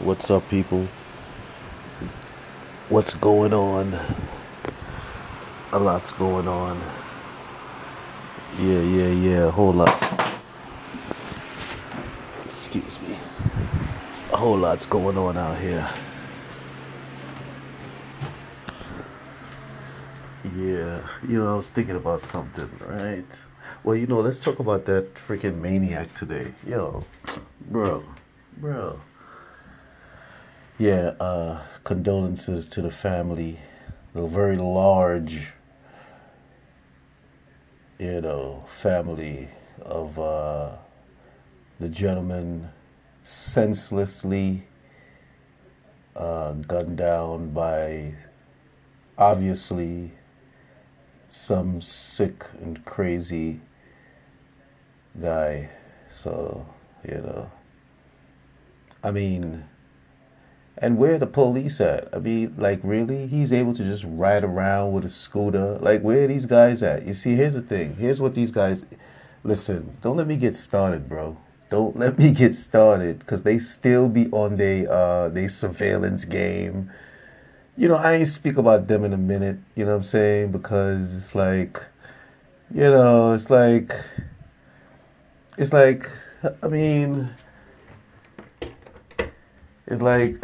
What's up, people? What's going on? A lot's going on. Yeah, yeah, yeah. A whole lot. Excuse me. A whole lot's going on out here. Yeah, you know, I was thinking about something, right? Well, you know, let's talk about that freaking maniac today. Yo, bro, bro. Yeah, uh, condolences to the family, the very large, you know, family of uh, the gentleman senselessly uh, gunned down by obviously some sick and crazy guy. So, you know, I mean, and where the police at? I mean, like, really? He's able to just ride around with a scooter? Like, where are these guys at? You see, here's the thing. Here's what these guys. Listen, don't let me get started, bro. Don't let me get started, cause they still be on their uh they surveillance game. You know, I ain't speak about them in a minute. You know what I'm saying? Because it's like, you know, it's like, it's like, I mean, it's like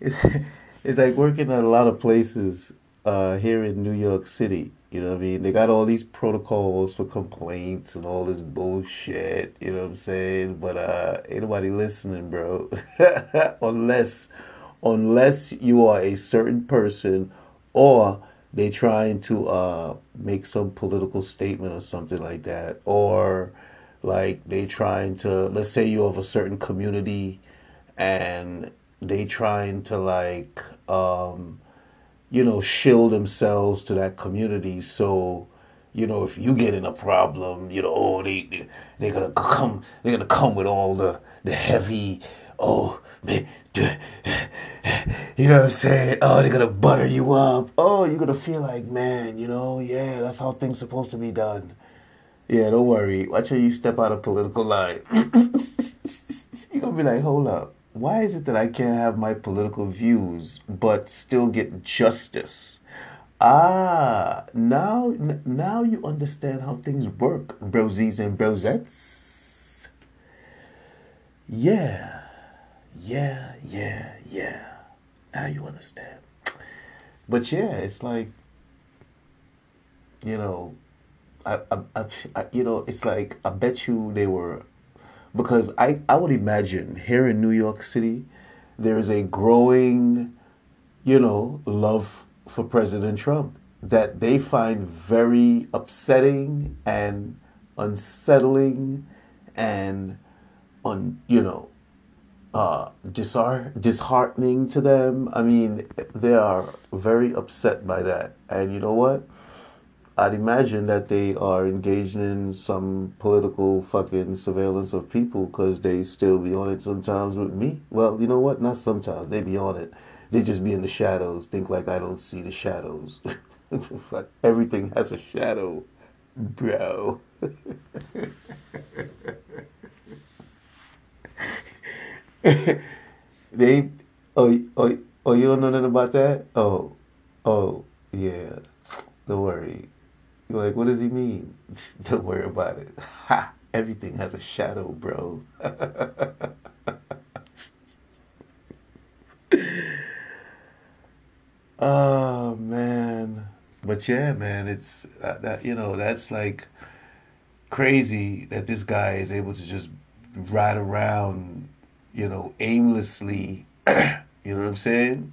it's, it's like working at a lot of places uh, here in New York City. You know what I mean? They got all these protocols for complaints and all this bullshit. You know what I'm saying? But uh, ain't nobody listening, bro. unless unless you are a certain person or they trying to uh, make some political statement or something like that or like they trying to let's say you're of a certain community and they trying to like um, you know shield themselves to that community so you know if you get in a problem you know oh they, they they're gonna come they're gonna come with all the the heavy oh man you know what I'm saying? Oh, they're gonna butter you up. Oh, you're gonna feel like, man, you know, yeah, that's how things supposed to be done. Yeah, don't worry. Watch how you step out of political line. you're gonna be like, hold up. Why is it that I can't have my political views but still get justice? Ah, now n- now you understand how things work, brosies and brosettes. Yeah, yeah, yeah, yeah. Now you understand. But yeah, it's like, you know, I, I, I, I- you know, it's like I bet you they were because I, I would imagine here in New York City, there is a growing, you know, love for President Trump that they find very upsetting and unsettling and un, you know, uh, disar- disheartening to them. I mean, they are very upset by that. And you know what? I'd imagine that they are engaged in some political fucking surveillance of people because they still be on it sometimes with me. Well, you know what? Not sometimes. They be on it. They just be in the shadows. Think like I don't see the shadows. Everything has a shadow, bro. they, oh, oh, oh, you don't know nothing about that? Oh, oh, yeah. Don't worry. You're like, what does he mean? Don't worry about it. Ha! Everything has a shadow, bro. Oh man. But yeah, man, it's uh, that you know, that's like crazy that this guy is able to just ride around, you know, aimlessly. you know what I'm saying?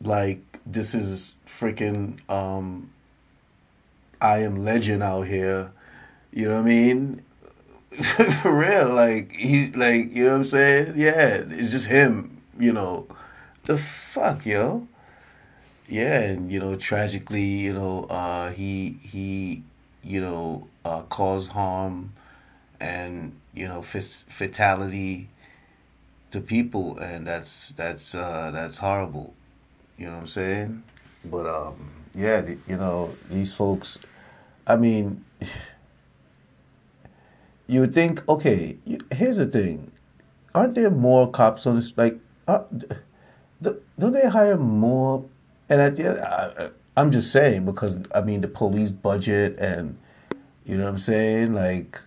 Like this is freaking um I am legend out here. You know what I mean? For real, like he's like, you know what I'm saying? Yeah, it's just him, you know. The fuck, yo? Yeah, and you know, tragically, you know, uh he he you know, uh caused harm and you know, fis- fatality to people and that's that's uh that's horrible. You know what I'm saying? But um yeah, you know, these folks I mean, you think, okay, here's the thing. aren't there more cops on this? Like, uh, don't they hire more? And at the I, I'm just saying because I mean the police budget and you know what I'm saying, like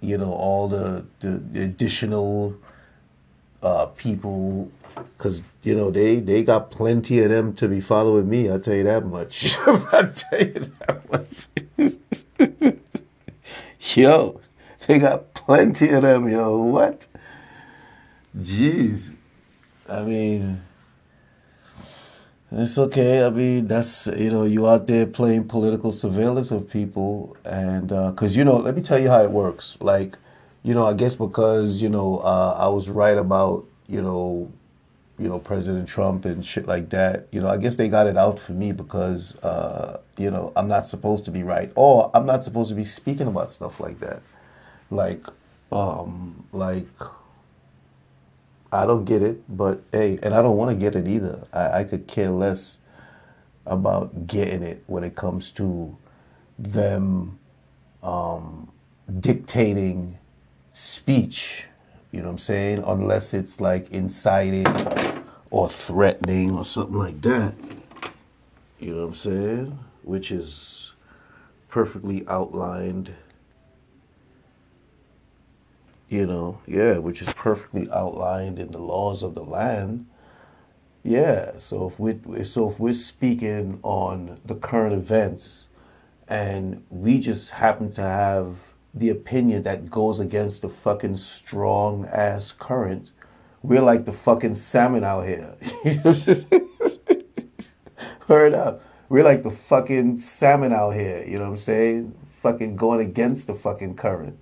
you know all the the, the additional uh, people because you know they they got plenty of them to be following me. I'll tell you that much. I'll tell you that much. yo, they got plenty of them. Yo, what? Jeez, I mean. It's okay. I mean, that's you know, you out there playing political surveillance of people, and because uh, you know, let me tell you how it works. Like, you know, I guess because you know, uh, I was right about you know you know, President Trump and shit like that. You know, I guess they got it out for me because, uh, you know, I'm not supposed to be right, or I'm not supposed to be speaking about stuff like that. Like, um, like, I don't get it, but hey, and I don't want to get it either. I, I could care less about getting it when it comes to them um, dictating speech you know what I'm saying? Unless it's like inciting or threatening or something like that. You know what I'm saying? Which is perfectly outlined. You know, yeah, which is perfectly outlined in the laws of the land. Yeah, so if we so if we're speaking on the current events and we just happen to have the opinion that goes against the fucking strong ass current, we're like the fucking salmon out here. Heard up. We're like the fucking salmon out here, you know what I'm saying? Fucking going against the fucking current.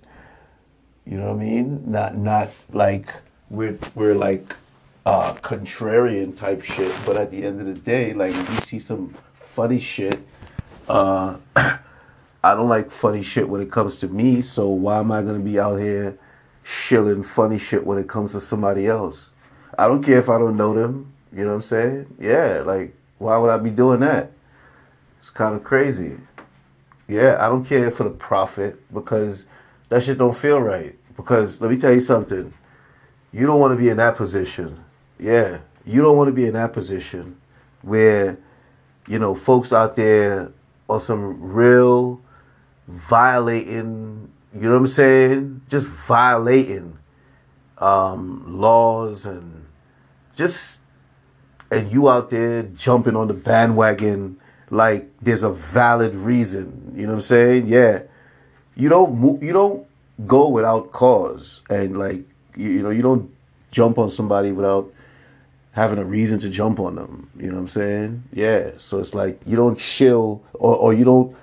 You know what I mean? Not not like we're we're like uh contrarian type shit, but at the end of the day, like if you see some funny shit, uh I don't like funny shit when it comes to me, so why am I gonna be out here shilling funny shit when it comes to somebody else? I don't care if I don't know them, you know what I'm saying? Yeah, like why would I be doing that? It's kind of crazy. Yeah, I don't care for the profit because that shit don't feel right. Because let me tell you something. You don't want to be in that position. Yeah, you don't want to be in that position where you know folks out there are some real violating, you know what I'm saying? Just violating um, laws and just, and you out there jumping on the bandwagon like there's a valid reason. You know what I'm saying? Yeah. You don't you don't go without cause and like you, you know you don't jump on somebody without having a reason to jump on them. You know what I'm saying? Yeah. So it's like you don't chill or, or you don't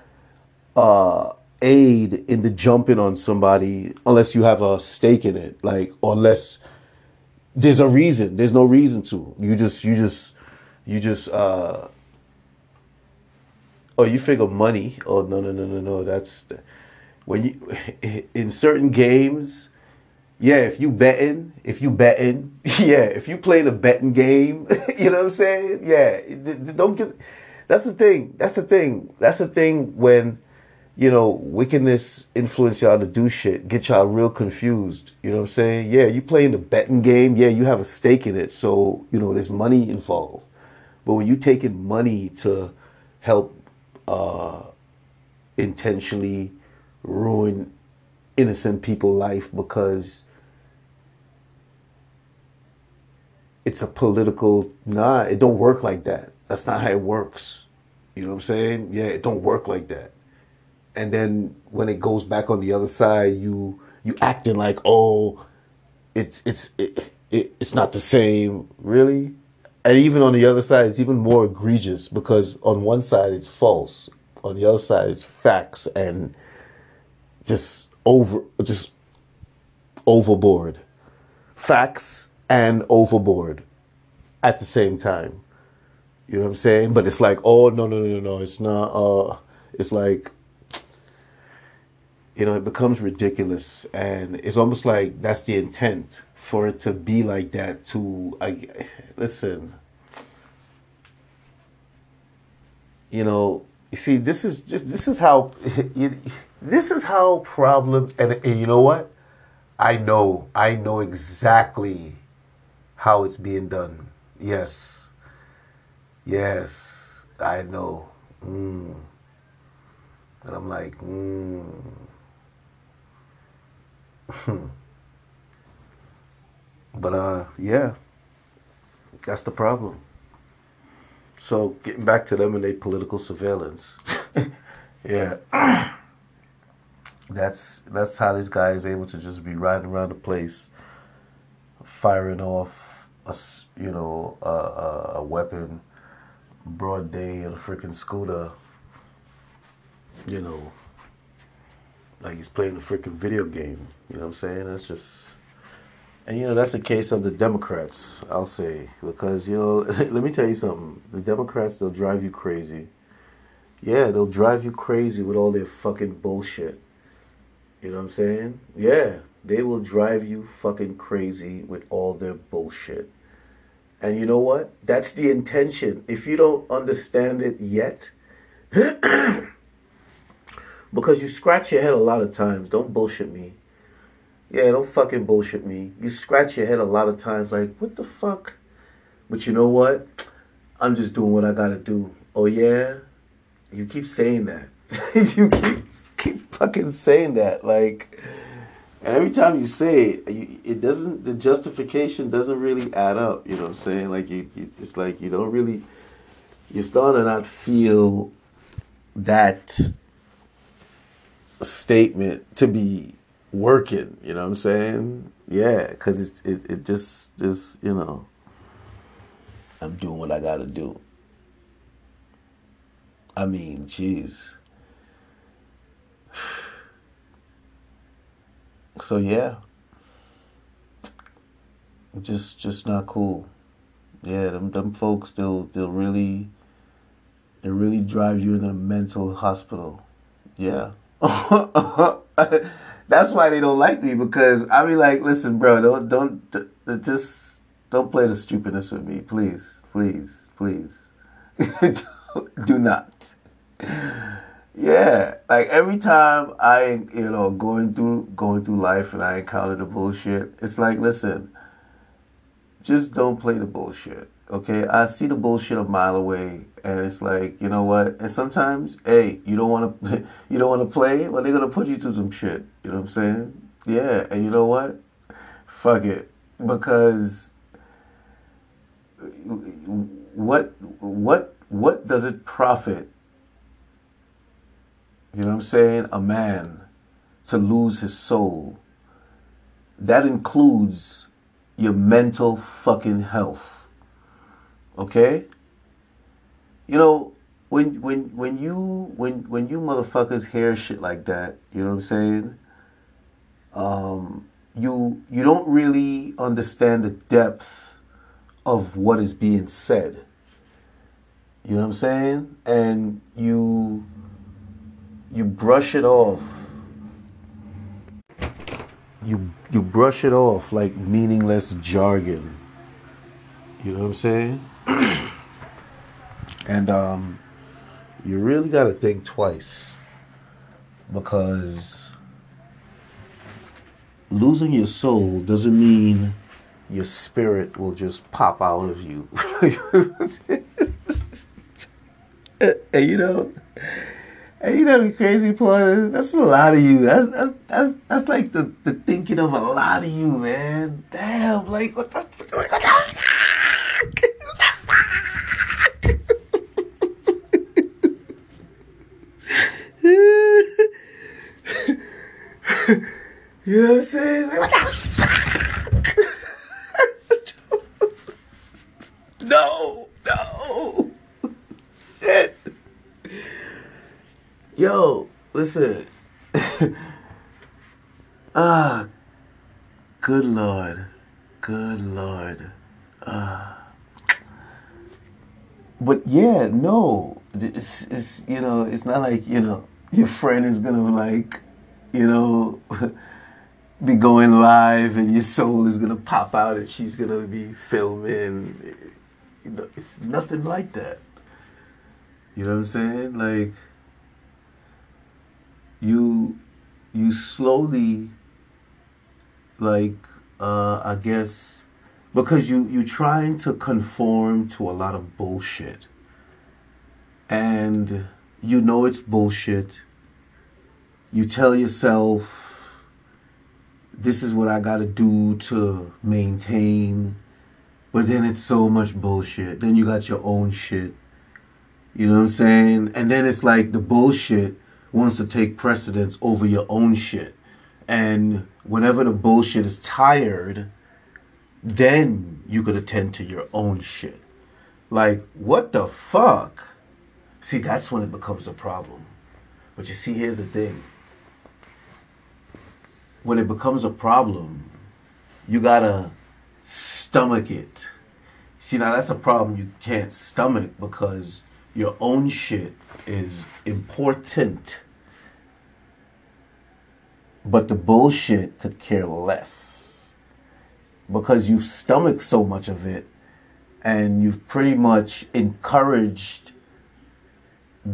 uh, aid in the jumping on somebody unless you have a stake in it, like unless there's a reason. There's no reason to. You just you just you just uh oh you figure money. Oh no no no no no. That's when you in certain games. Yeah, if you betting, if you betting, yeah, if you play the betting game, you know what I'm saying? Yeah, don't get. That's the thing. That's the thing. That's the thing when you know, wickedness influence y'all to do shit, get y'all real confused. You know what I'm saying? Yeah, you playing the betting game. Yeah, you have a stake in it. So, you know, there's money involved. But when you taking money to help uh, intentionally ruin innocent people's life because it's a political nah, it don't work like that. That's not how it works. You know what I'm saying? Yeah, it don't work like that and then when it goes back on the other side, you you acting like oh, it's it's it, it, it's not the same, really. And even on the other side, it's even more egregious because on one side it's false, on the other side it's facts and just over just overboard, facts and overboard at the same time. You know what I'm saying? But it's like, oh no no no no, it's not. Uh, it's like you know, it becomes ridiculous, and it's almost like that's the intent for it to be like that. To I listen, you know, you see, this is just this is how you, this is how problem, and, and you know what? I know, I know exactly how it's being done. Yes. Yes, I know. Mm. And I'm like, mm. But uh yeah. That's the problem. So getting back to them and their political surveillance. yeah. that's that's how this guy is able to just be riding around the place firing off a you know a, a, a weapon broad day on a freaking scooter you know like he's playing a freaking video game you know what i'm saying? That's just and you know that's the case of the democrats i'll say because you know let me tell you something. The democrats they'll drive you crazy. Yeah they'll drive you crazy with all their fucking bullshit. You know what i'm saying? Yeah they will drive you fucking crazy with all their bullshit. And you know what? That's the intention. If you don't understand it yet, because you scratch your head a lot of times, don't bullshit me. Yeah, don't fucking bullshit me. You scratch your head a lot of times, like, what the fuck? But you know what? I'm just doing what I gotta do. Oh, yeah? You keep saying that. you keep, keep fucking saying that. Like, and every time you say it, you, it doesn't. The justification doesn't really add up. You know what I'm saying? Like you, you it's like you don't really. You're starting to not feel that statement to be working. You know what I'm saying? Yeah, because it's it, it just just you know. I'm doing what I got to do. I mean, jeez. So yeah, just just not cool. Yeah, them them folks they'll they'll really they really drive you in a mental hospital. Yeah. That's why they don't like me because I be like, listen, bro, don't don't just don't play the stupidness with me, please, please, please. Do not yeah, like every time I, you know, going through going through life and I encounter the bullshit, it's like, listen, just don't play the bullshit. Okay, I see the bullshit a mile away, and it's like, you know what? And sometimes, hey, you don't want to, you don't want to play. Well, they're gonna put you through some shit. You know what I'm saying? Yeah, and you know what? Fuck it, because what, what, what does it profit you know what I'm saying? A man to lose his soul. That includes your mental fucking health. Okay? You know, when when when you when when you motherfuckers hear shit like that, you know what I'm saying? Um you you don't really understand the depth of what is being said. You know what I'm saying? And you you brush it off. You you brush it off like meaningless jargon. You know what I'm saying? and um, you really got to think twice because losing your soul doesn't mean your spirit will just pop out of you. and you know, and you know the crazy part is that's a lot of you. That's that's that's that's like the, the thinking of a lot of you, man. Damn, like what the, what the you know what I'm saying? Like, what the fuck? no, no. Yo, listen. ah, good Lord. Good Lord. Ah. But yeah, no. It's, it's, you know, it's not like, you know, your friend is gonna like, you know, be going live and your soul is gonna pop out and she's gonna be filming. You know, it's nothing like that. You know what I'm saying? Like, you you slowly like uh, I guess because you you're trying to conform to a lot of bullshit, and you know it's bullshit. You tell yourself, "This is what I got to do to maintain," but then it's so much bullshit. Then you got your own shit. You know what I'm saying? And then it's like the bullshit wants to take precedence over your own shit. And whenever the bullshit is tired, then you could attend to your own shit. Like, what the fuck? See, that's when it becomes a problem. But you see, here's the thing when it becomes a problem, you gotta stomach it. See, now that's a problem you can't stomach because your own shit is important. But the bullshit could care less. Because you've stomached so much of it and you've pretty much encouraged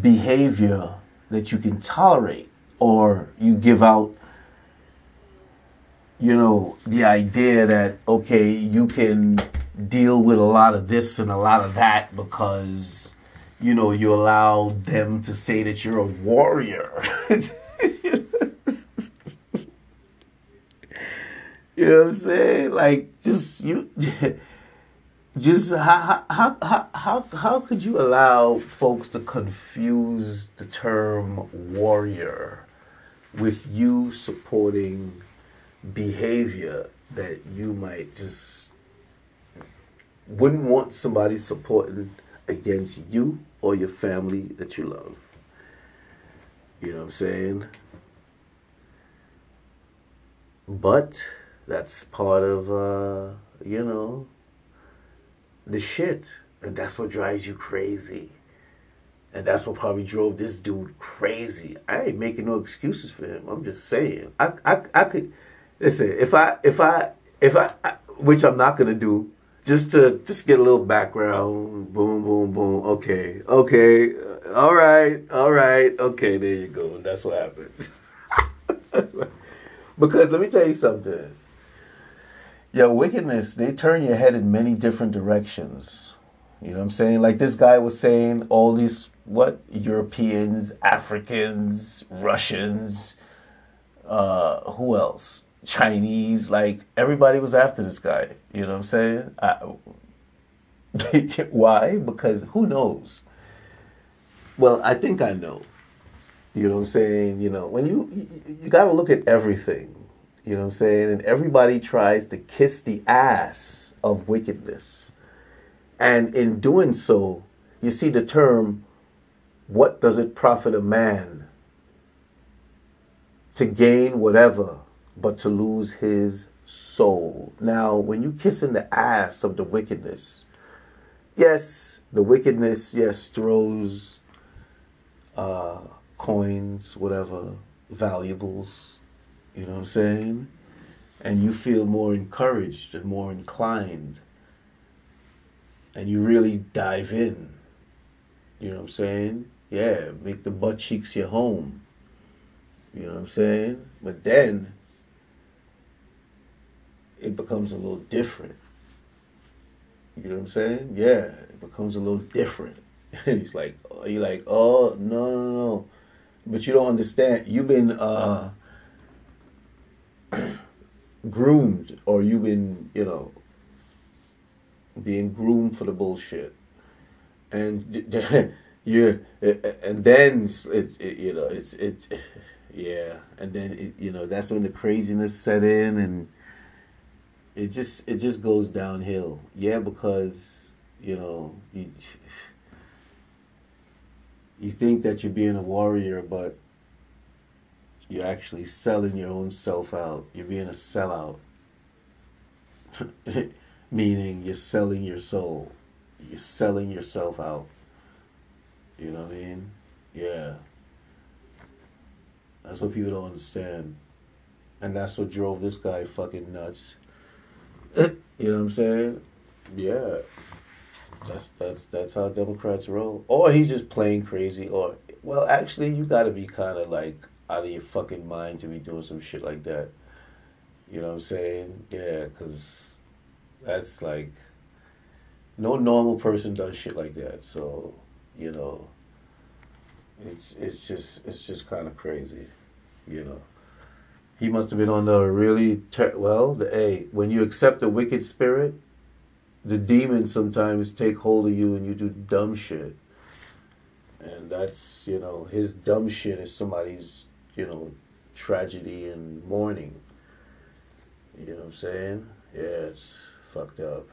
behavior that you can tolerate or you give out you know the idea that okay you can deal with a lot of this and a lot of that because you know you allow them to say that you're a warrior You know what I'm saying? Like, just you, just how how how how how could you allow folks to confuse the term warrior with you supporting behavior that you might just wouldn't want somebody supporting against you or your family that you love? You know what I'm saying? But that's part of uh, you know the shit. And that's what drives you crazy. And that's what probably drove this dude crazy. I ain't making no excuses for him. I'm just saying. I i, I could listen if i if i if I, which i'm not gonna do just to just get a little background boom boom boom okay okay all right all right okay there you go that's what happens because let me tell you something yeah, wickedness, they turn your head in many different directions. You know what I'm saying? Like this guy was saying, all these, what? Europeans, Africans, Russians, uh, who else? Chinese, like everybody was after this guy. You know what I'm saying? I, why? Because who knows? Well, I think I know. You know what I'm saying? You know, when you, you, you got to look at everything you know what I'm saying? And everybody tries to kiss the ass of wickedness. And in doing so, you see the term, what does it profit a man to gain whatever but to lose his soul? Now, when you kiss in the ass of the wickedness, yes, the wickedness, yes, throws uh, coins, whatever, valuables, you know what I'm saying? And you feel more encouraged and more inclined. And you really dive in. You know what I'm saying? Yeah, make the butt cheeks your home. You know what I'm saying? But then it becomes a little different. You know what I'm saying? Yeah, it becomes a little different. He's like, you're like, oh no, no, no, but you don't understand. You've been uh, groomed or you've been, you know, being groomed for the bullshit. And you and then it's, it, you know, it's it's yeah, and then it, you know, that's when the craziness set in and it just it just goes downhill. Yeah, because, you know, you you think that you're being a warrior, but you're actually selling your own self out. You're being a sellout. Meaning you're selling your soul. You're selling yourself out. You know what I mean? Yeah. That's what people don't understand. And that's what drove this guy fucking nuts. You know what I'm saying? Yeah. That's that's that's how Democrats roll. Or he's just playing crazy or well actually you gotta be kinda like out of your fucking mind to be doing some shit like that. You know what I'm saying? Yeah, because that's like no normal person does shit like that. So you know, it's it's just it's just kind of crazy. You know, he must have been on the really ter- well. The a when you accept a wicked spirit, the demons sometimes take hold of you and you do dumb shit. And that's you know his dumb shit is somebody's you know tragedy and mourning. You know what I'm saying? Yeah, it's fucked up.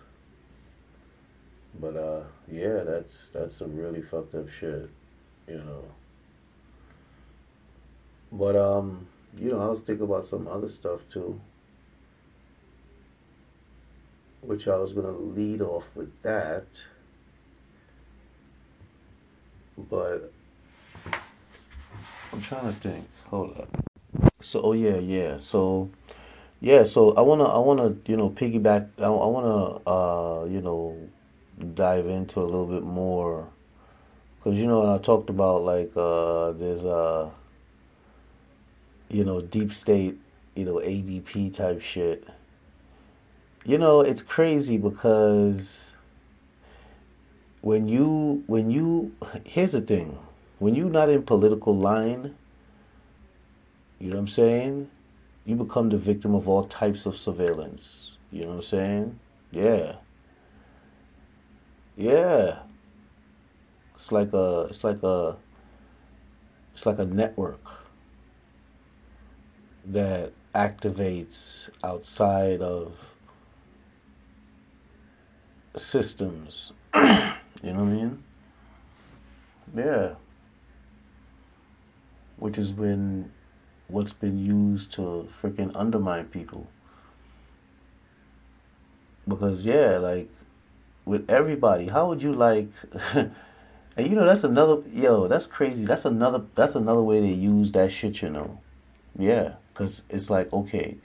But uh, yeah, that's that's some really fucked up shit, you know. But um, you know, I was thinking about some other stuff too, which I was gonna lead off with that. But I'm trying to think. Hold up. So, oh yeah, yeah. So, yeah. So I wanna, I wanna, you know, piggyback. I, I wanna, uh, you know, dive into a little bit more because you know and I talked about like uh, there's uh you know deep state you know ADP type shit. You know it's crazy because when you when you here's the thing. When you're not in political line you know what I'm saying? You become the victim of all types of surveillance. You know what I'm saying? Yeah. Yeah. It's like a it's like a it's like a network that activates outside of systems. you know what I mean? Yeah. Which has been what's been used to freaking undermine people. Because yeah, like with everybody. How would you like? and you know that's another yo. That's crazy. That's another. That's another way to use that shit. You know, yeah. Cause it's like okay,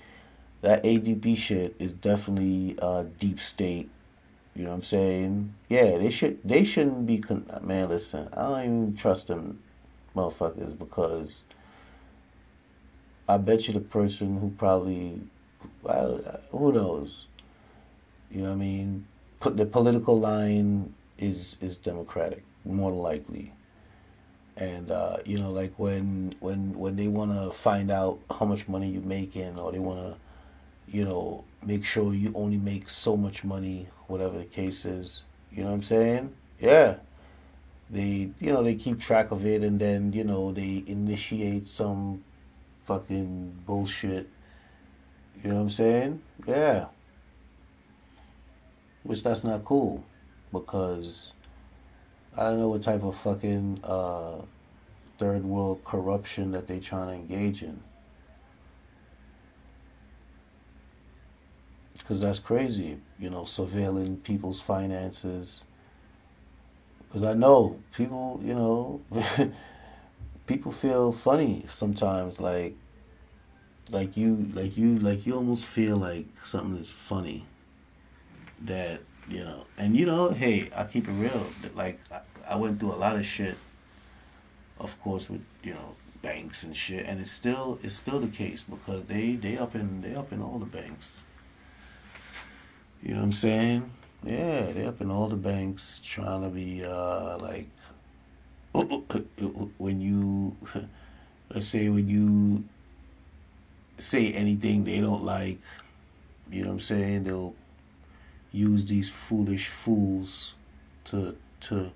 that ADP shit is definitely uh, deep state. You know what I'm saying? Yeah, they should. They shouldn't be. Con- Man, listen. I don't even trust them, motherfuckers, because I bet you the person who probably, well, who knows? You know what I mean? Put the political line is is Democratic, more likely. And uh, you know, like when when when they want to find out how much money you're making, or they want to, you know, make sure you only make so much money, whatever the case is. You know what I'm saying? Yeah. They, you know, they keep track of it, and then you know they initiate some fucking bullshit. You know what I'm saying? Yeah which that's not cool because I don't know what type of fucking uh, third world corruption that they trying to engage in. Because that's crazy, you know, surveilling people's finances. Because I know people, you know, people feel funny sometimes, like, like you, like you, like you almost feel like something is funny that you know, and you know, hey, I keep it real. Like I, I went through a lot of shit, of course, with you know banks and shit, and it's still it's still the case because they they up in they up in all the banks. You know what I'm saying? Yeah, they up in all the banks trying to be uh like when you let's say when you say anything they don't like, you know what I'm saying? They'll use these foolish fools to to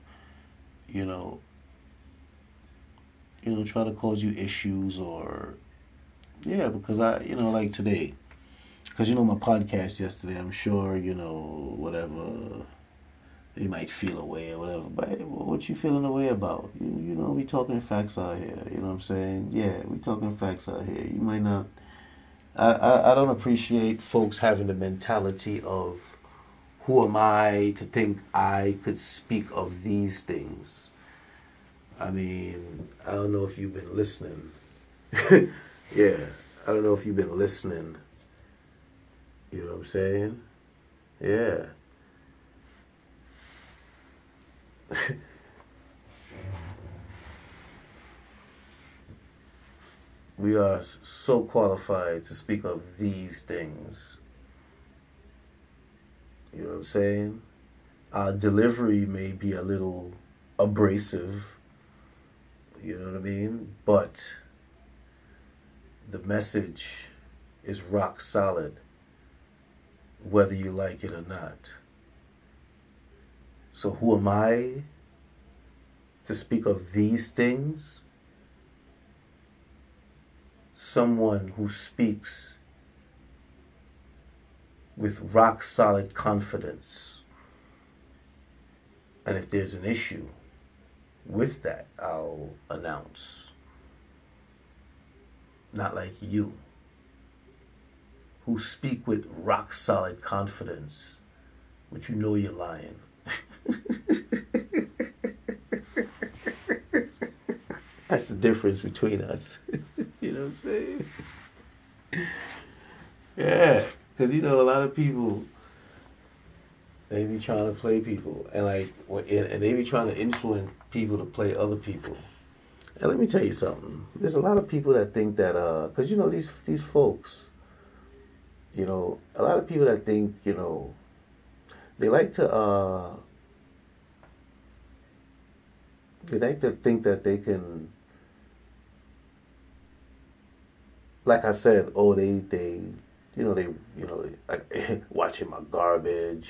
you know you know try to cause you issues or yeah because I you know like today because you know my podcast yesterday I'm sure you know whatever they might feel away or whatever but what you feeling away about? You, you know we talking facts out here you know what I'm saying? Yeah we talking facts out here. You might not I, I, I don't appreciate folks having the mentality of who am I to think I could speak of these things? I mean, I don't know if you've been listening. yeah, I don't know if you've been listening. You know what I'm saying? Yeah. we are so qualified to speak of these things. You know what I'm saying? Our delivery may be a little abrasive, you know what I mean? But the message is rock solid, whether you like it or not. So, who am I to speak of these things? Someone who speaks with rock solid confidence. And if there's an issue with that, I'll announce. Not like you, who speak with rock solid confidence, but you know you're lying. That's the difference between us. you know what I'm saying? Yeah. Because, you know, a lot of people, they be trying to play people. And, like, and they be trying to influence people to play other people. And let me tell you something. There's a lot of people that think that, uh, because, you know, these, these folks, you know, a lot of people that think, you know, they like to, uh, they like to think that they can like I said, oh they they you know, they, you know, like, watching my garbage,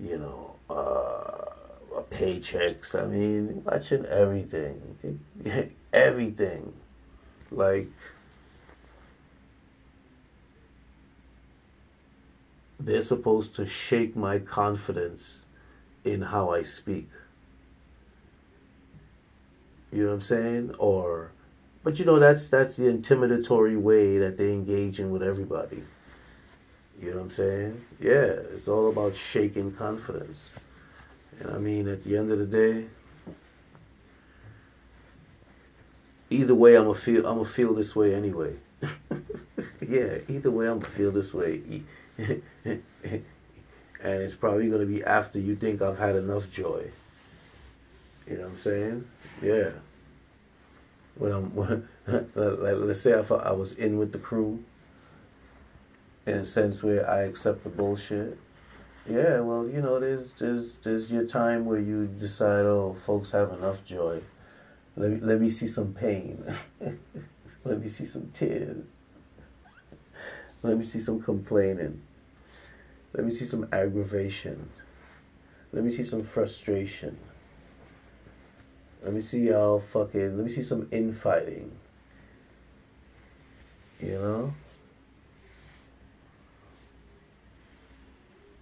you know, uh, paychecks. I mean, watching everything, everything. Like, they're supposed to shake my confidence in how I speak. You know what I'm saying? Or but you know that's that's the intimidatory way that they engage in with everybody. You know what I'm saying? Yeah, it's all about shaking confidence. And I mean, at the end of the day, either way, I'm gonna feel I'm gonna feel this way anyway. yeah, either way, I'm gonna feel this way. and it's probably gonna be after you think I've had enough joy. You know what I'm saying? Yeah when I'm when, let's say if I was in with the crew in a sense where I accept the bullshit. Yeah, well, you know, there's there's there's your time where you decide, oh, folks have enough joy. Let me let me see some pain. let me see some tears. Let me see some complaining. Let me see some aggravation. Let me see some frustration. Let me see y'all fucking. Let me see some infighting. You know?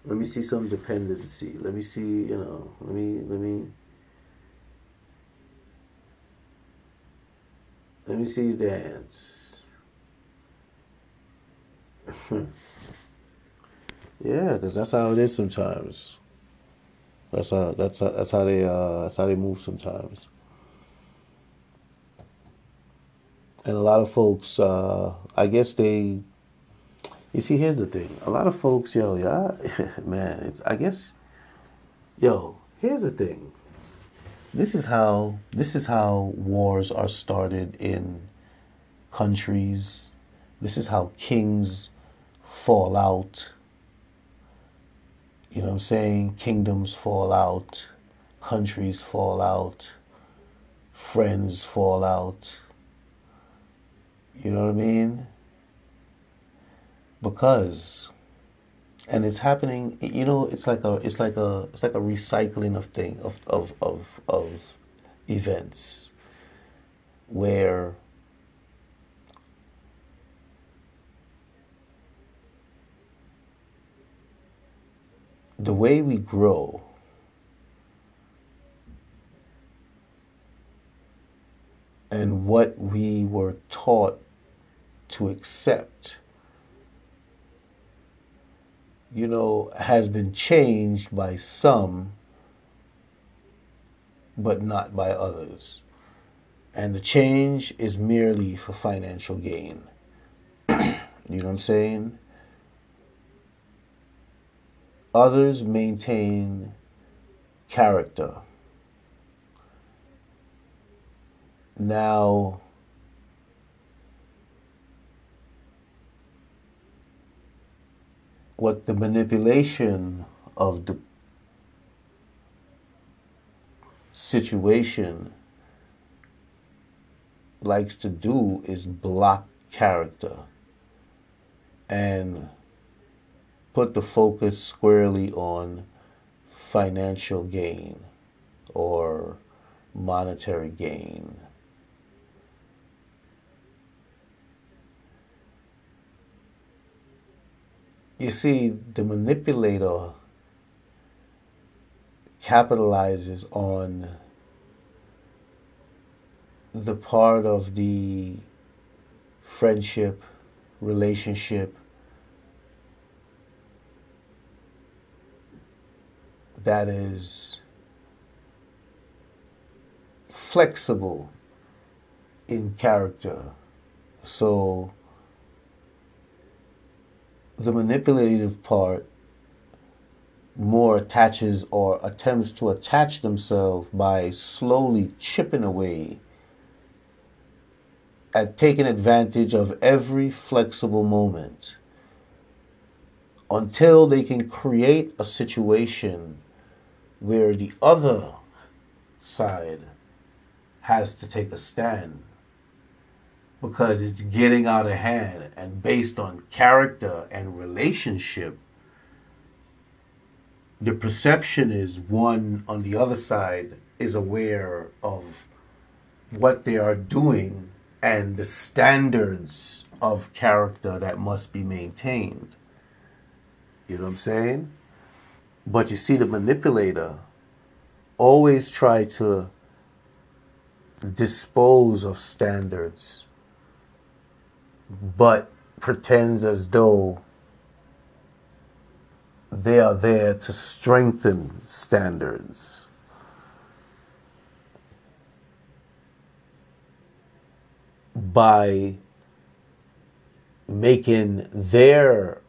Let me see some dependency. Let me see, you know, let me, let me. Let me see you dance. yeah, because that's how it is sometimes. That's how that's how, that's how they uh, that's how they move sometimes. And a lot of folks, uh, I guess they. You see, here's the thing. A lot of folks, yo, yeah, man, it's. I guess, yo, here's the thing. This is how this is how wars are started in countries. This is how kings fall out you know what I'm saying? Kingdoms fall out, countries fall out, friends fall out. You know what I mean? Because and it's happening you know it's like a it's like a it's like a recycling of thing of of of of events where the way we grow and what we were taught to accept, you know, has been changed by some, but not by others. And the change is merely for financial gain. you know what I'm saying? Others maintain character. Now, what the manipulation of the situation likes to do is block character and put the focus squarely on financial gain or monetary gain. You see, the manipulator capitalizes on the part of the friendship, relationship that is flexible in character. So the manipulative part more attaches or attempts to attach themselves by slowly chipping away at taking advantage of every flexible moment until they can create a situation where the other side has to take a stand because it's getting out of hand and based on character and relationship the perception is one on the other side is aware of what they are doing and the standards of character that must be maintained. You know what I'm saying? But you see, the manipulator always try to dispose of standards, but pretends as though they are there to strengthen standards. By making their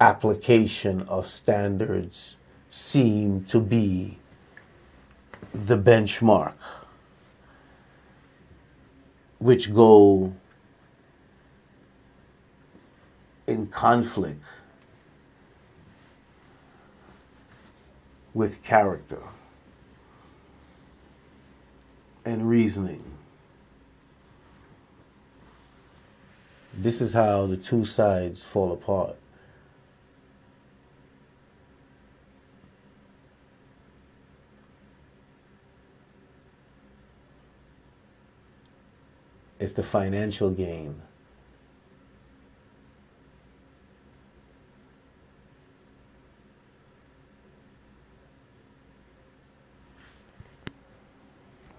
application of standards seem to be the benchmark, which go in conflict with character and reasoning. This is how the two sides fall apart. It's the financial gain.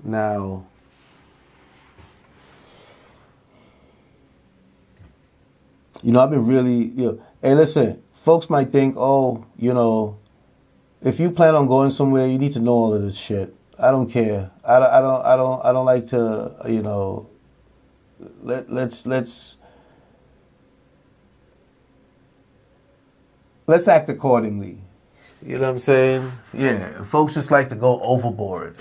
Now, you know, I've been really, you know, hey, listen, folks might think, oh, you know, if you plan on going somewhere, you need to know all of this shit. I don't care. I don't, I don't, I don't, I don't like to, you know, let, let's, let's, let's act accordingly. You know what I'm saying? Yeah, folks just like to go overboard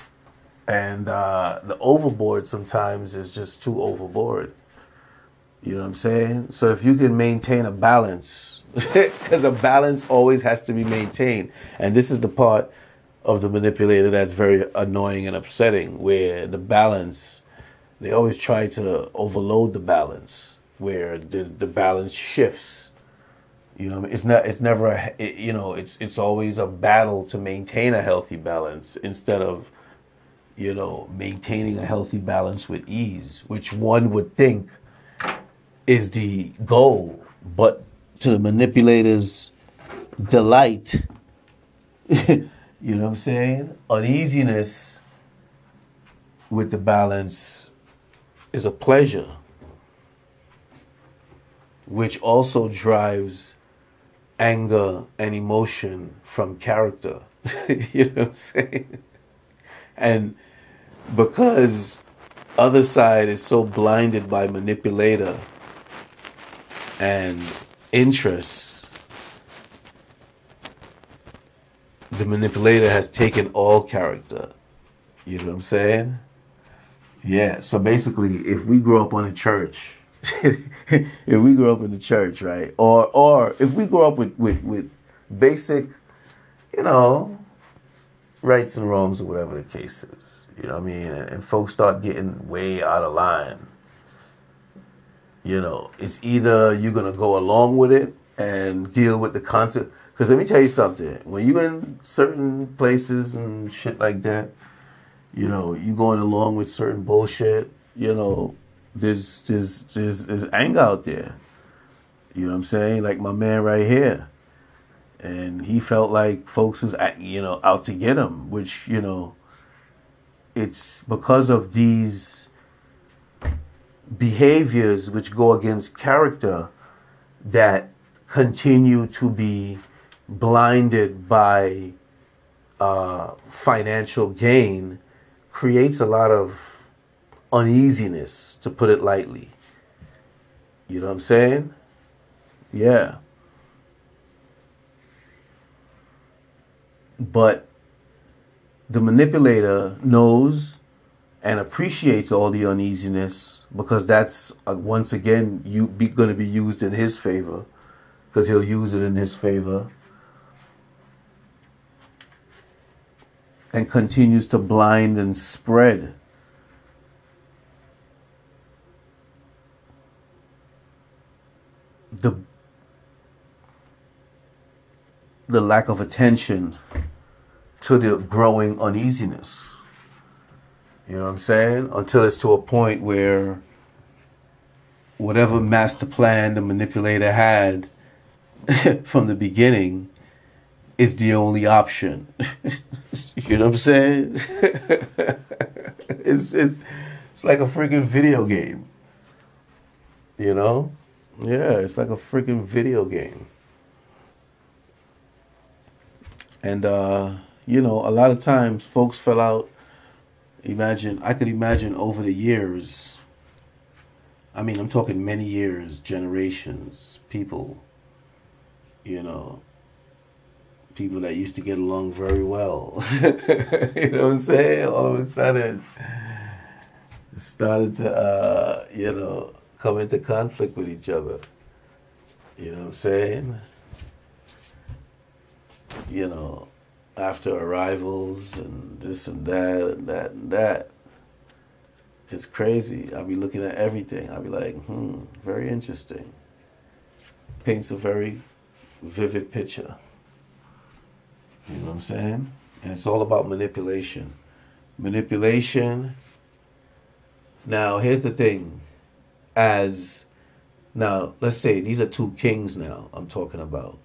and uh, the overboard sometimes is just too overboard. You know what I'm saying? So if you can maintain a balance, because a balance always has to be maintained, and this is the part of the manipulator that's very annoying and upsetting, where the balance, they always try to overload the balance, where the the balance shifts. You know, it's not. It's never. A, it, you know, it's it's always a battle to maintain a healthy balance instead of you know, maintaining a healthy balance with ease, which one would think is the goal, but to the manipulator's delight, you know what I'm saying? Uneasiness with the balance is a pleasure, which also drives anger and emotion from character. you know what I'm saying? And because other side is so blinded by manipulator and interests the manipulator has taken all character you know what i'm saying yeah so basically if we grow up on a church if we grow up in the church, right? Or or if we grow up with, with, with basic, you know, rights and wrongs or whatever the case is. You know what I mean? And, and folks start getting way out of line. You know, it's either you're gonna go along with it and deal with the concept. Because let me tell you something. When you in certain places and shit like that, you know, you going along with certain bullshit. You know, there's there's there's, there's anger out there. You know what I'm saying? Like my man right here and he felt like folks was you know out to get him which you know it's because of these behaviors which go against character that continue to be blinded by uh, financial gain creates a lot of uneasiness to put it lightly. You know what i'm saying? Yeah. But the manipulator knows and appreciates all the uneasiness because that's uh, once again you going to be used in his favor because he'll use it in his favor. And continues to blind and spread. The the lack of attention to the growing uneasiness. You know what I'm saying? Until it's to a point where whatever master plan the manipulator had from the beginning is the only option. you know what I'm saying? it's, it's, it's like a freaking video game. You know? Yeah, it's like a freaking video game. And uh you know, a lot of times folks fell out. Imagine, I could imagine over the years, I mean, I'm talking many years, generations, people, you know, people that used to get along very well. you know what I'm saying? All of a sudden, started to, uh, you know, come into conflict with each other. You know what I'm saying? You know, after arrivals and this and that and that and that. It's crazy. I'll be looking at everything. I'll be like, hmm, very interesting. Paints a very vivid picture. You know what I'm saying? And it's all about manipulation. Manipulation. Now, here's the thing. As now, let's say these are two kings now I'm talking about.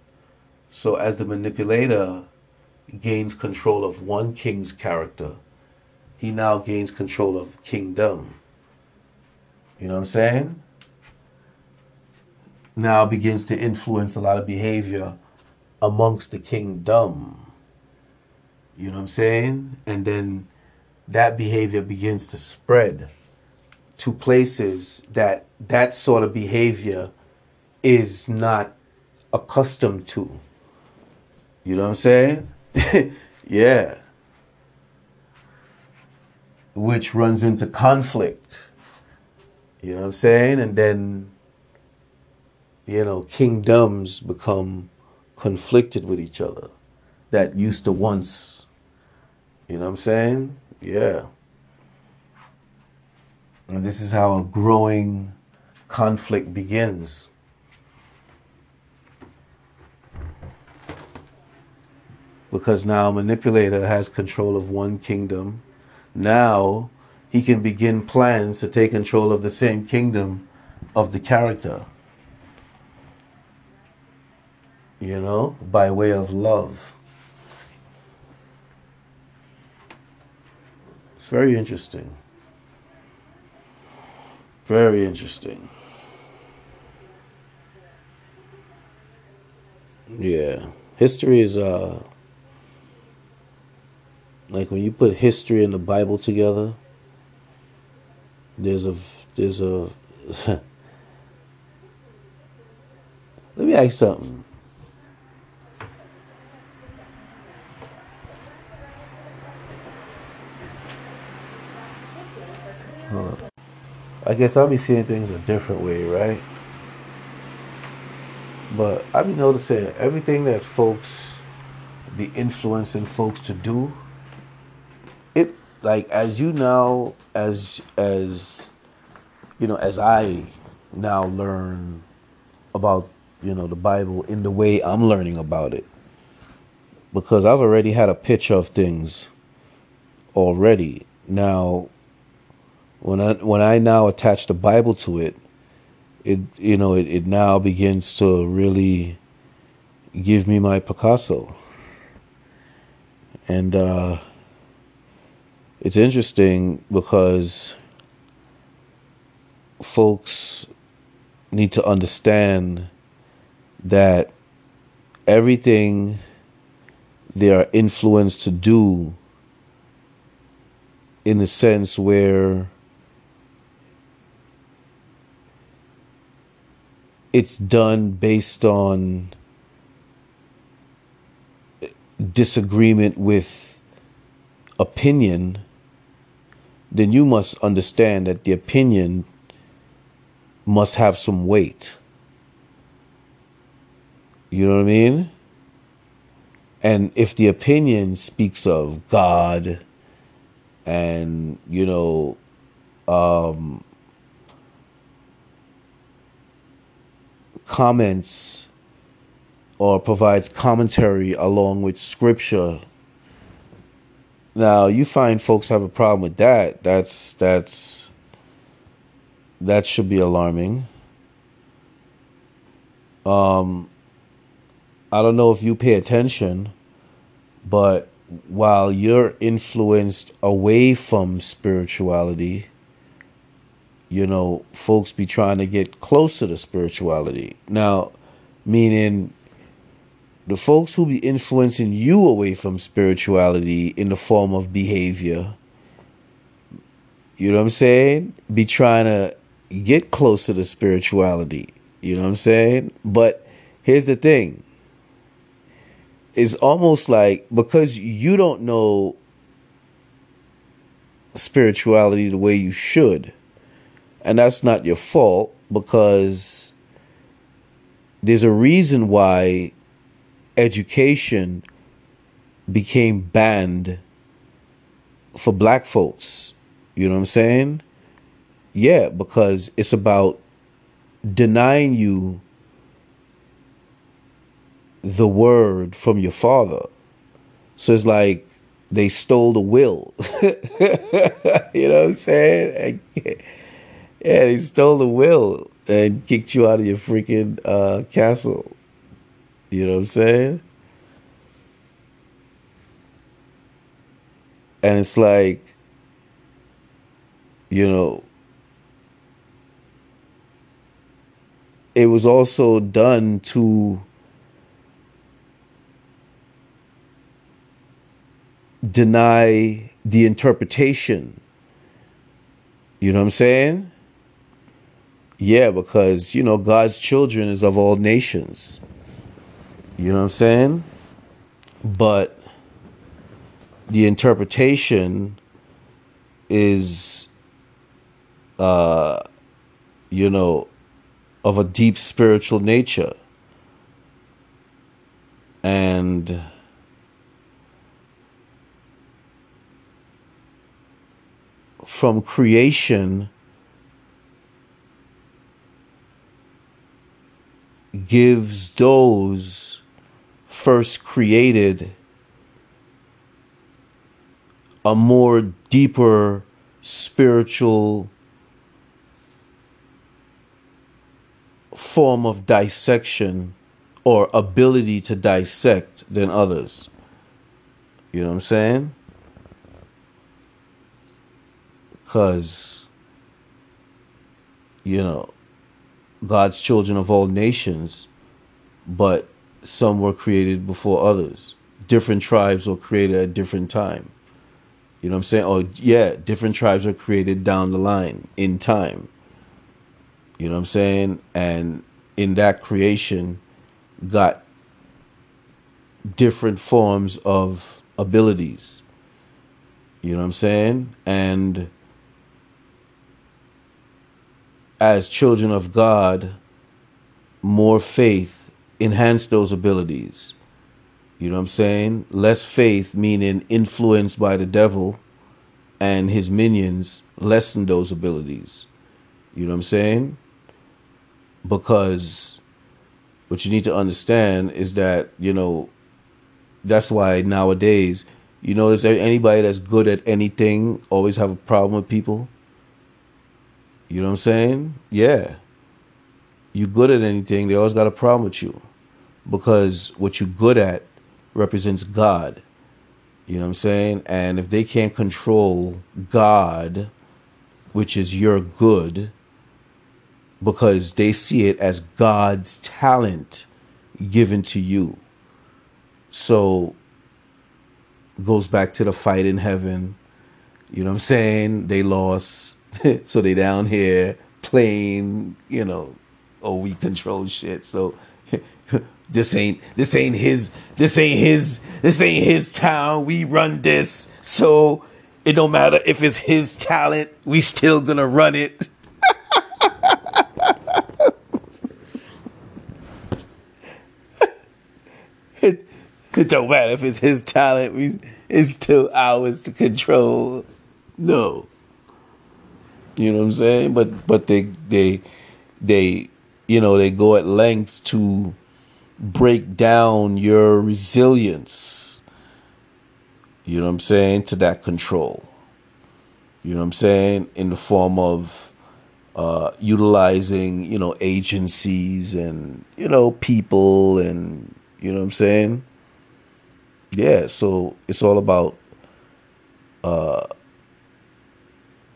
So, as the manipulator, gains control of one king's character, he now gains control of kingdom. You know what I'm saying? Now begins to influence a lot of behavior amongst the kingdom. You know what I'm saying? And then that behavior begins to spread to places that that sort of behavior is not accustomed to. You know what I'm saying? yeah. Which runs into conflict. You know what I'm saying? And then, you know, kingdoms become conflicted with each other that used to once. You know what I'm saying? Yeah. And this is how a growing conflict begins. Because now manipulator has control of one kingdom. Now he can begin plans to take control of the same kingdom of the character. You know, by way of love. It's very interesting. Very interesting. Yeah. History is uh like when you put history and the Bible together, there's a there's a let me ask something. I guess I'll be seeing things a different way, right? But I've been noticing everything that folks be influencing folks to do. It like as you now as as you know as I now learn about you know the Bible in the way I'm learning about it because I've already had a picture of things already. Now when I when I now attach the Bible to it, it you know it, it now begins to really give me my Picasso. And uh, it's interesting because folks need to understand that everything they are influenced to do in a sense where it's done based on disagreement with opinion, then you must understand that the opinion must have some weight. You know what I mean? And if the opinion speaks of God and, you know, um, comments or provides commentary along with scripture. Now, you find folks have a problem with that. That's that's that should be alarming. Um I don't know if you pay attention, but while you're influenced away from spirituality, you know, folks be trying to get closer to spirituality. Now, meaning the folks who be influencing you away from spirituality in the form of behavior, you know what I'm saying? Be trying to get closer to spirituality. You know what I'm saying? But here's the thing. It's almost like because you don't know spirituality the way you should, and that's not your fault because there's a reason why education became banned for black folks. You know what I'm saying? Yeah, because it's about denying you the word from your father. So it's like they stole the will. you know what I'm saying? Yeah, they stole the will and kicked you out of your freaking uh, castle. You know what I'm saying? And it's like, you know, it was also done to deny the interpretation. You know what I'm saying? Yeah, because, you know, God's children is of all nations. You know what I'm saying? But the interpretation is, uh, you know, of a deep spiritual nature. And from creation gives those first created a more deeper spiritual form of dissection or ability to dissect than others. You know what I'm saying? Because, you know, God's children of all nations, but some were created before others. Different tribes were created at different time. You know what I'm saying? Oh yeah, different tribes are created down the line in time. You know what I'm saying? And in that creation got different forms of abilities. You know what I'm saying? And as children of God, more faith, enhance those abilities. You know what I'm saying? Less faith, meaning influenced by the devil and his minions, lessen those abilities. You know what I'm saying? Because what you need to understand is that, you know, that's why nowadays, you know notice anybody that's good at anything always have a problem with people. You know what I'm saying? Yeah. You good at anything, they always got a problem with you. Because what you're good at represents God. You know what I'm saying? And if they can't control God, which is your good, because they see it as God's talent given to you. So goes back to the fight in heaven. You know what I'm saying? They lost. so they down here playing, you know, oh we control shit. So this ain't this ain't his this ain't his this ain't his town. We run this. So it don't matter if it's his talent, we still gonna run it. it, it don't matter if it's his talent, we it's still ours to control. No. You know what I'm saying? But but they they they you know they go at lengths to break down your resilience. You know what I'm saying? To that control. You know what I'm saying? In the form of uh, utilizing, you know, agencies and, you know, people and, you know what I'm saying? Yeah, so it's all about, uh,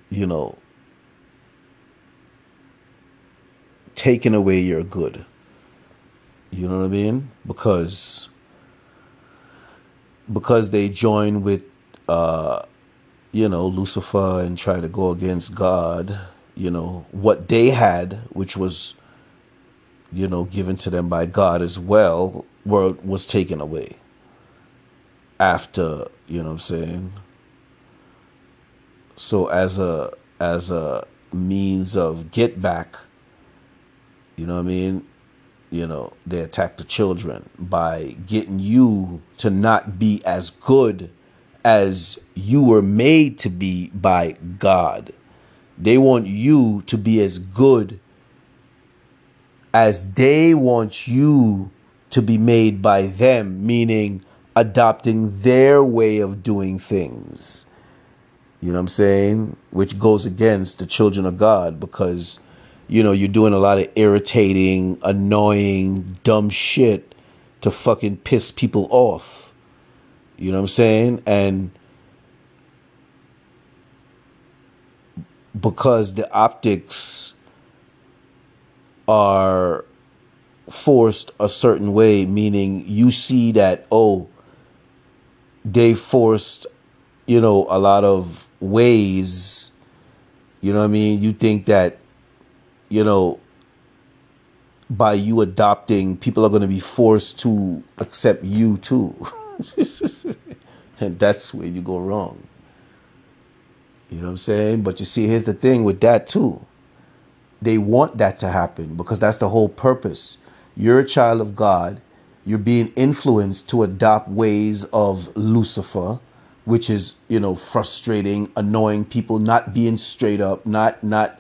you know, taking away your good. You know what I mean? Because because they join with uh you know Lucifer and try to go against God, you know, what they had, which was you know given to them by God as well, were was taken away. After, you know what I'm saying? So as a as a means of get back, you know what I mean? you know, they attack the children by getting you to not be as good as you were made to be by God. They want you to be as good as they want you to be made by them, meaning adopting their way of doing things. You know what I'm saying? Which goes against the children of God because you know, you're doing a lot of irritating, annoying, dumb shit to fucking piss people off. You know what I'm saying? And because the optics are forced a certain way, meaning you see that, oh, they forced, you know, a lot of ways. You know what I mean? You think that you know, by you adopting, people are going to be forced to accept you too. and that's where you go wrong. You know what I'm saying? But you see, here's the thing with that too. They want that to happen because that's the whole purpose. You're a child of God. You're being influenced to adopt ways of Lucifer, which is, you know, frustrating, annoying people, not being straight up, not, not,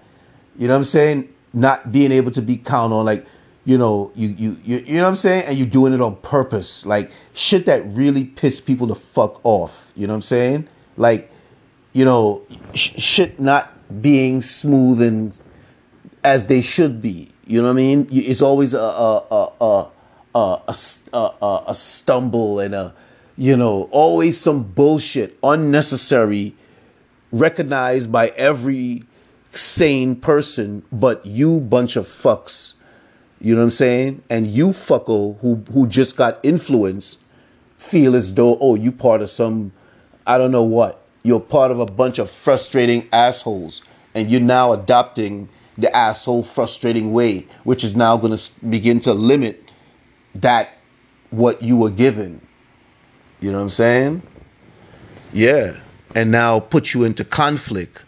you know what I'm saying? Not being able to be count on like you know you, you you you know what i'm saying? And you're doing it on purpose. Like shit that really piss people the fuck off. You know what i'm saying? Like you know sh- shit not being smooth and as they should be. You know what i mean? It's always a a a a a, a, a, a stumble and a you know always some bullshit unnecessary recognized by every sane person, but you bunch of fucks. You know what I'm saying? And you fucko who who just got influence feel as though, oh, you part of some I don't know what. You're part of a bunch of frustrating assholes. And you're now adopting the asshole frustrating way, which is now gonna begin to limit that what you were given. You know what I'm saying? Yeah. And now put you into conflict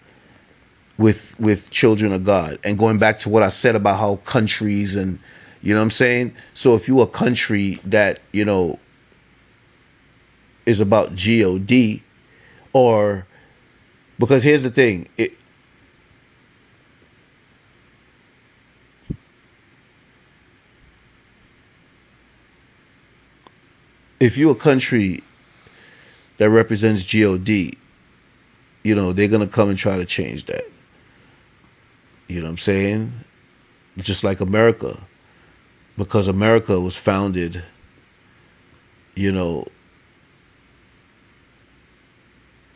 with with children of God. And going back to what I said about how countries and you know what I'm saying? So if you a country that, you know, is about God or because here's the thing, it if you're a country that represents God, you know, they're going to come and try to change that. You know what I'm saying? Just like America. Because America was founded, you know,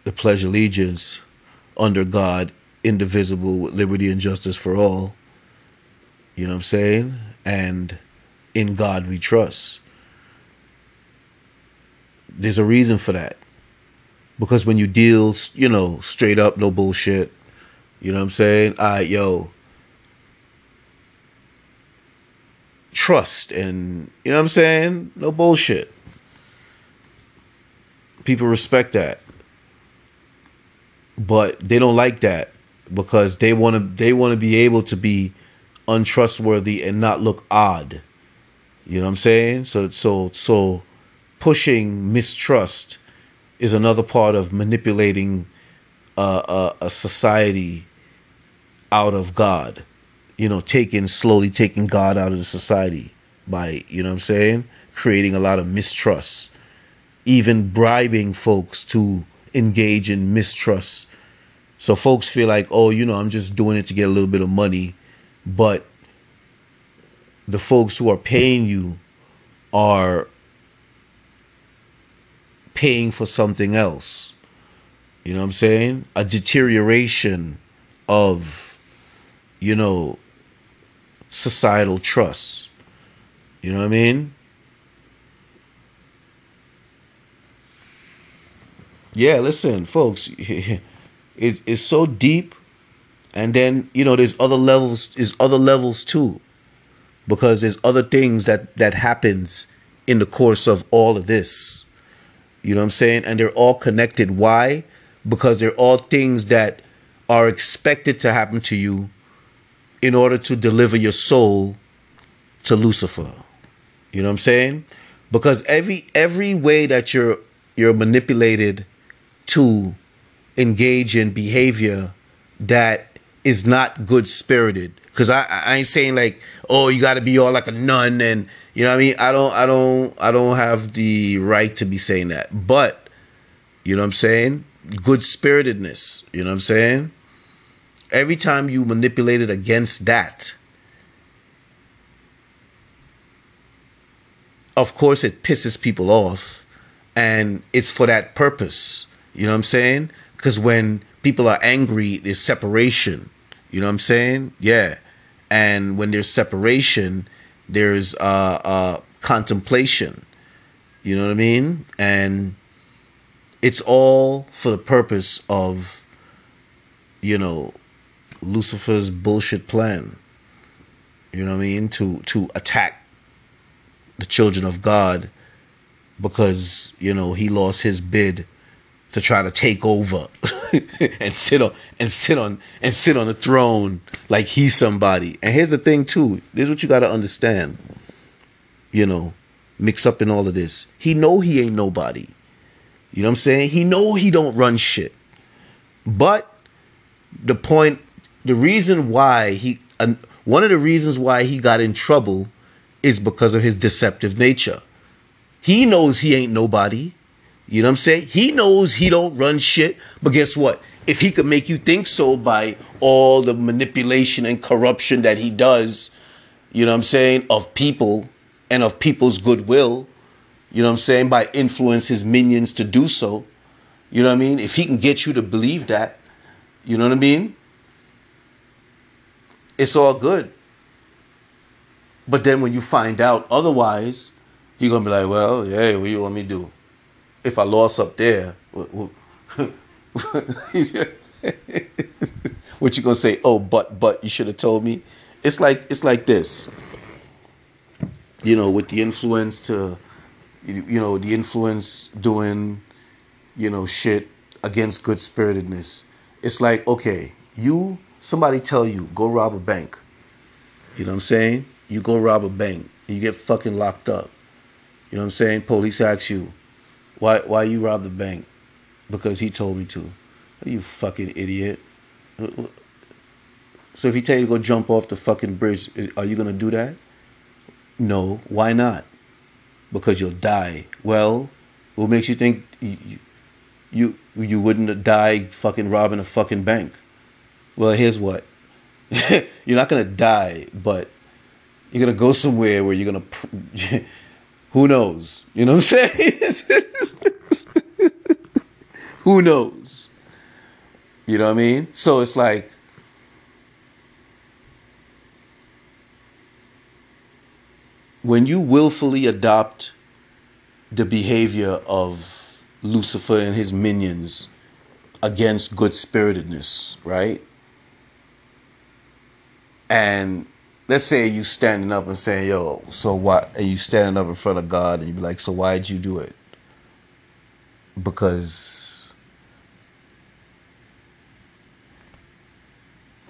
the pledge allegiance under God, indivisible, with liberty and justice for all. You know what I'm saying? And in God we trust. There's a reason for that. Because when you deal, you know, straight up, no bullshit, you know what I'm saying? All right, yo. Trust and, you know what I'm saying? No bullshit. People respect that. But they don't like that because they want to they want to be able to be untrustworthy and not look odd. You know what I'm saying? So so so pushing mistrust is another part of manipulating a, a society out of God. You know, taking slowly taking God out of the society by you know I'm saying, creating a lot of mistrust, even bribing folks to engage in mistrust. So folks feel like, oh, you know, I'm just doing it to get a little bit of money, but the folks who are paying you are paying for something else. You know what I'm saying? A deterioration of, you know, societal trust. You know what I mean? Yeah, listen, folks, it, it's so deep. And then, you know, there's other levels, there's other levels too. Because there's other things that that happens in the course of all of this. You know what I'm saying? And they're all connected. Why? Because they're all things that are expected to happen to you in order to deliver your soul to Lucifer. You know what I'm saying? Because every every way that you're you're manipulated to engage in behavior that is not good spirited. Cause I I ain't saying like, oh, you gotta be all like a nun and you know what I mean? I don't I don't I don't have the right to be saying that. But you know what I'm saying? Good spiritedness. You know what I'm saying? Every time you manipulate it against that, of course it pisses people off. And it's for that purpose. You know what I'm saying? Because when people are angry, there's separation. You know what I'm saying? Yeah. And when there's separation, there's uh, uh, contemplation. You know what I mean? And it's all for the purpose of, you know, Lucifer's bullshit plan. You know what I mean? To to attack the children of God because, you know, he lost his bid to try to take over and sit on and sit on and sit on the throne like he's somebody. And here's the thing too. This is what you gotta understand. You know, mix up in all of this. He know he ain't nobody. You know what I'm saying? He know he don't run shit. But the point, the reason why he, uh, one of the reasons why he got in trouble is because of his deceptive nature. He knows he ain't nobody. You know what I'm saying? He knows he don't run shit, but guess what? If he could make you think so by all the manipulation and corruption that he does, you know what I'm saying, of people and of people's goodwill, you know what I'm saying, by influence his minions to do so, you know what I mean? If he can get you to believe that, you know what I mean? It's all good. But then when you find out otherwise, you're gonna be like, well, yeah, what you want me to do? if I lost up there, what, what you gonna say? Oh, but but you should have told me. It's like it's like this. You know, with the influence to, you know, the influence doing, you know, shit against good spiritedness. It's like okay, you somebody tell you go rob a bank. You know what I'm saying? You go rob a bank, and you get fucking locked up. You know what I'm saying? Police ask you, why why you rob the bank? Because he told me to. You fucking idiot? So if he tell you to go jump off the fucking bridge, are you gonna do that? No. Why not? Because you'll die. Well, what makes you think you you, you wouldn't die fucking robbing a fucking bank? Well, here's what. you're not gonna die, but you're gonna go somewhere where you're gonna. who knows? You know what I'm saying? who knows? You know what I mean? So it's like when you willfully adopt the behavior of Lucifer and his minions against good spiritedness, right? And let's say you standing up and saying, "Yo, so why?" And you standing up in front of God, and you be like, "So why did you do it?" Because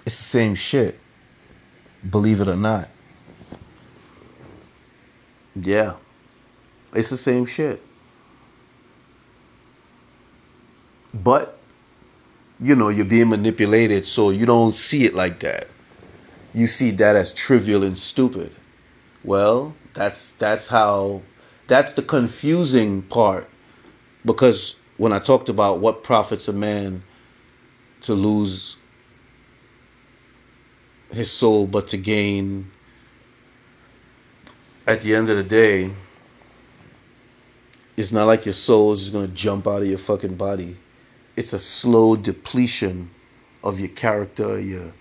it's the same shit. Believe it or not. Yeah. It's the same shit. But, you know, you're being manipulated, so you don't see it like that. You see that as trivial and stupid. Well, that's that's how that's the confusing part. Because when I talked about what profits a man to lose his soul but to gain at the end of the day, it's not like your soul is just gonna jump out of your fucking body. It's a slow depletion of your character, your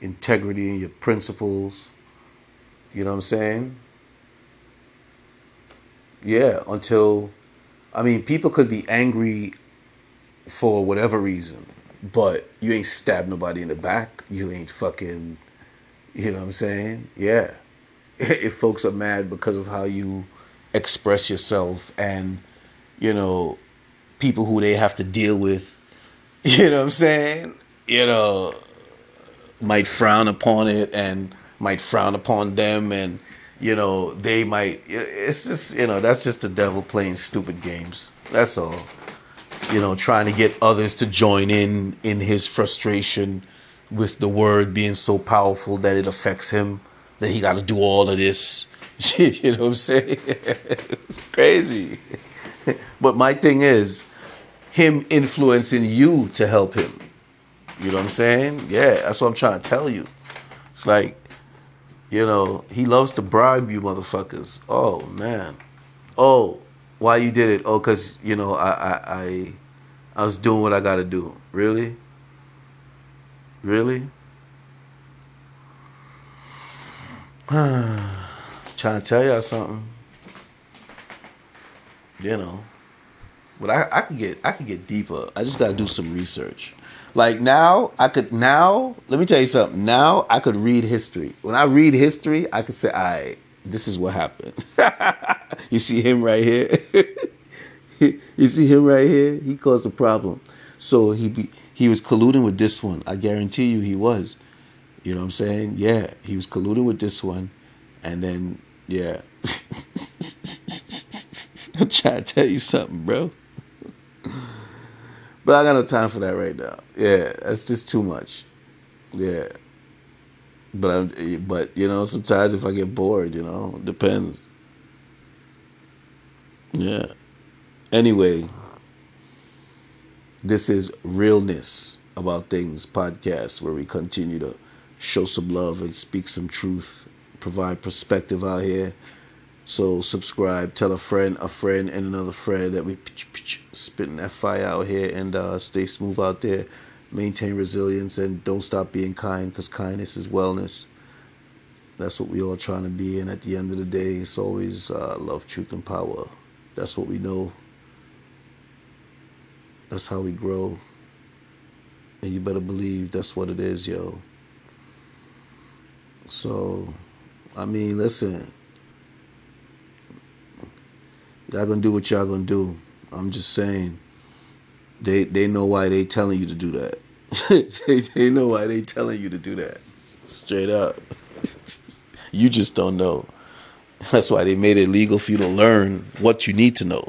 integrity, your principles. You know what I'm saying? Yeah, until I mean people could be angry for whatever reason, but you ain't stabbed nobody in the back. You ain't fucking you know what I'm saying? Yeah. if folks are mad because of how you express yourself and you know people who they have to deal with you know what i'm saying? You know might frown upon it and might frown upon them and you know they might it's just you know that's just the devil playing stupid games. That's all. You know trying to get others to join in in his frustration with the word being so powerful that it affects him that he got to do all of this. you know what I'm saying? it's crazy. But my thing is, him influencing you to help him. You know what I'm saying? Yeah, that's what I'm trying to tell you. It's like, you know, he loves to bribe you motherfuckers. Oh man. Oh, why you did it? Oh, cause you know I I I, I was doing what I got to do. Really? Really? Trying to tell y'all something. You know. But I, I could get I could get deeper. I just gotta do some research. Like now, I could now. Let me tell you something. Now I could read history. When I read history, I could say, "I this is what happened." you see him right here. you see him right here. He caused a problem. So he be, he was colluding with this one. I guarantee you, he was. You know what I'm saying? Yeah, he was colluding with this one, and then yeah. I'm trying to tell you something, bro. but I got no time for that right now. Yeah, that's just too much. Yeah. But I'm, but you know, sometimes if I get bored, you know, depends. Yeah. Anyway, this is realness about things podcast where we continue to show some love and speak some truth, provide perspective out here. So subscribe, tell a friend, a friend, and another friend that we spitting that fire out here and uh, stay smooth out there. Maintain resilience and don't stop being kind because kindness is wellness. That's what we all trying to be. And at the end of the day, it's always uh, love, truth, and power. That's what we know. That's how we grow. And you better believe that's what it is, yo. So, I mean, listen, y'all gonna do what y'all gonna do. I'm just saying, they they know why they telling you to do that. they, they know why they telling you to do that. Straight up. You just don't know. That's why they made it legal for you to learn what you need to know.